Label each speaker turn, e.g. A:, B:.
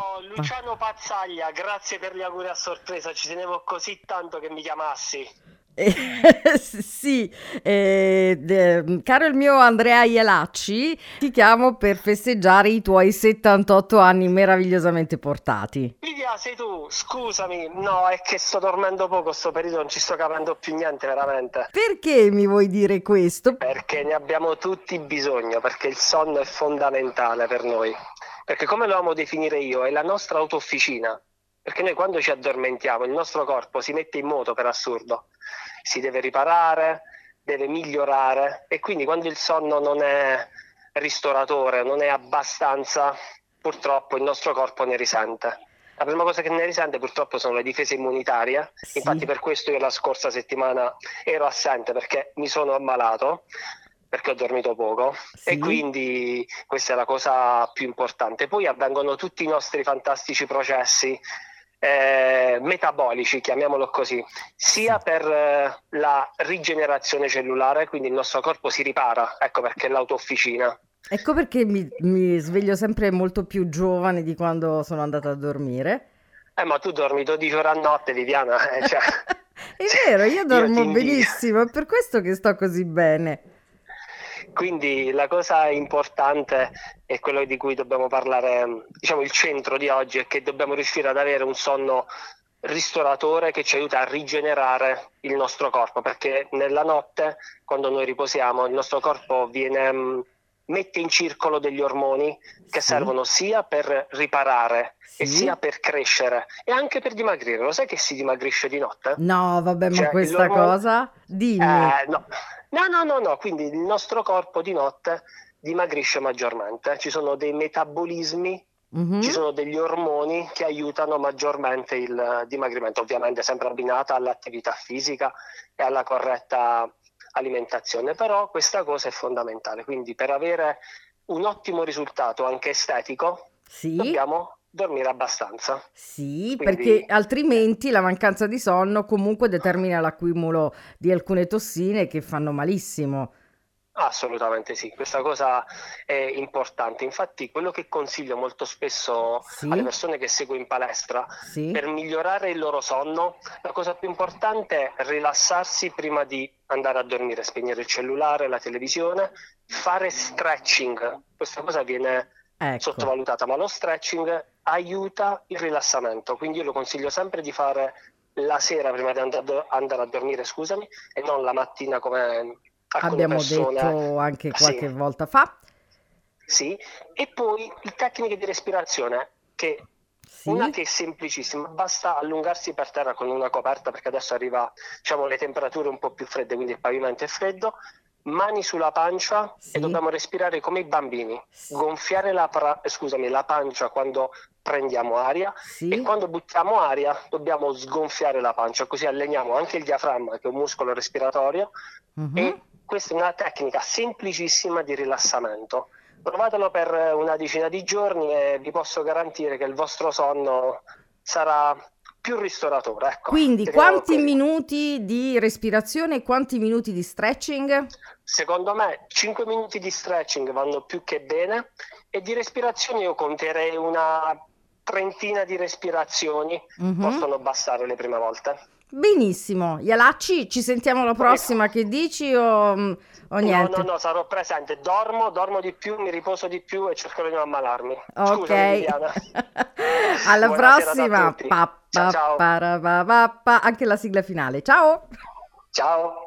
A: Oh. Luciano Pazzaglia, grazie per gli auguri a sorpresa, ci tenevo così tanto che mi chiamassi.
B: Eh, Sì, eh, de- caro il mio Andrea Ielacci, ti chiamo per festeggiare i tuoi 78 anni meravigliosamente portati.
A: Livia, sei tu? Scusami, no, è che sto dormendo poco sto periodo, non ci sto capendo più niente veramente.
B: Perché mi vuoi dire questo?
A: Perché ne abbiamo tutti bisogno, perché il sonno è fondamentale per noi. Perché come lo amo definire io, è la nostra autofficina. Perché noi quando ci addormentiamo, il nostro corpo si mette in moto per assurdo. Si deve riparare, deve migliorare e quindi quando il sonno non è ristoratore, non è abbastanza, purtroppo il nostro corpo ne risente. La prima cosa che ne risente purtroppo sono le difese immunitarie,
B: Sì.
A: infatti per questo io la scorsa settimana ero assente perché mi sono ammalato, perché ho dormito poco
B: Sì.
A: e quindi questa è la cosa più importante. Poi avvengono tutti i nostri fantastici processi eh, metabolici, chiamiamolo così, sia per eh, la rigenerazione cellulare, quindi il nostro corpo si ripara, ecco perché l'autofficina.
B: Ecco perché mi, mi sveglio sempre molto più giovane di quando sono andata a dormire.
A: Eh, ma tu dormi 12 ore a notte, Viviana, eh, cioè,
B: È vero, io dormo
A: invidio.
B: benissimo, è per questo che sto così bene.
A: Quindi la cosa importante è quello di cui dobbiamo parlare, diciamo il centro di oggi è che dobbiamo riuscire ad avere un sonno ristoratore che ci aiuta a rigenerare il nostro corpo, perché nella notte, quando noi riposiamo, il nostro corpo viene, mette in circolo degli ormoni che
B: Sì.
A: servono sia per riparare e
B: Sì.
A: sia per crescere e anche per dimagrire. Lo sai che si dimagrisce di notte?
B: No, vabbè, ma
A: Cioè,
B: questa
A: l'ormone-
B: cosa, dimmi.
A: Eh, no. no, no, no, no, quindi il nostro corpo di notte dimagrisce maggiormente. Ci sono dei metabolismi,
B: Mhm.
A: ci sono degli ormoni che aiutano maggiormente il dimagrimento, ovviamente sempre abbinata all'attività fisica e alla corretta alimentazione, però questa cosa è fondamentale, quindi per avere un ottimo risultato anche estetico
B: Sì,
A: dobbiamo dormire abbastanza.
B: sì,
A: Quindi-
B: perché altrimenti la mancanza di sonno comunque determina l'accumulo di alcune tossine che fanno malissimo.
A: Assolutamente sì, questa cosa è importante. Infatti, quello che consiglio molto spesso
B: Sì,
A: alle persone che seguo in palestra
B: sì,
A: per migliorare il loro sonno, la cosa più importante è rilassarsi prima di andare a dormire, spegnere il cellulare, la televisione, fare stretching. Questa cosa viene
B: ecco.
A: sottovalutata, ma lo stretching aiuta il rilassamento, quindi io lo consiglio sempre di fare la sera prima di and- andare a dormire, scusami, e non la mattina come
B: Abbiamo
A: persone.
B: detto anche
A: Sì.
B: qualche volta fa.
A: Sì, e poi le tecniche di respirazione, che
B: Sì,
A: una che è semplicissima, basta allungarsi per terra con una coperta perché adesso arriva, diciamo, le temperature un po' più fredde, quindi il pavimento è freddo, mani sulla pancia
B: Sì.
A: e dobbiamo respirare come i bambini,
B: Sì.
A: gonfiare la, pra- scusami, la pancia quando prendiamo aria e
B: sì,
A: quando buttiamo aria dobbiamo sgonfiare la pancia, così alleniamo anche il diaframma, che è un muscolo respiratorio,
B: mhm.
A: e questa è una tecnica semplicissima di rilassamento. Provatelo per una decina di giorni e vi posso garantire che il vostro sonno sarà più ristoratore. Ecco,
B: Quindi quanti minuti di respirazione e quanti minuti di stretching?
A: Secondo me 5 minuti di stretching vanno più che bene e di respirazione io conterei una trentina di respirazioni,
B: Mhm.
A: possono bastare le prime volte.
B: Benissimo, Ialacci, ci sentiamo la prossima, che dici o, o
A: No,
B: niente?
A: no, no, sarò presente, dormo, dormo di più, mi riposo di più e cercherò di non ammalarmi.
B: Ok,
A: Scusami
B: alla prossima. Pa,
A: Ciao,
B: pa,
A: ciao.
B: pa, pa. Anche la sigla finale. Ciao.
A: Ciao.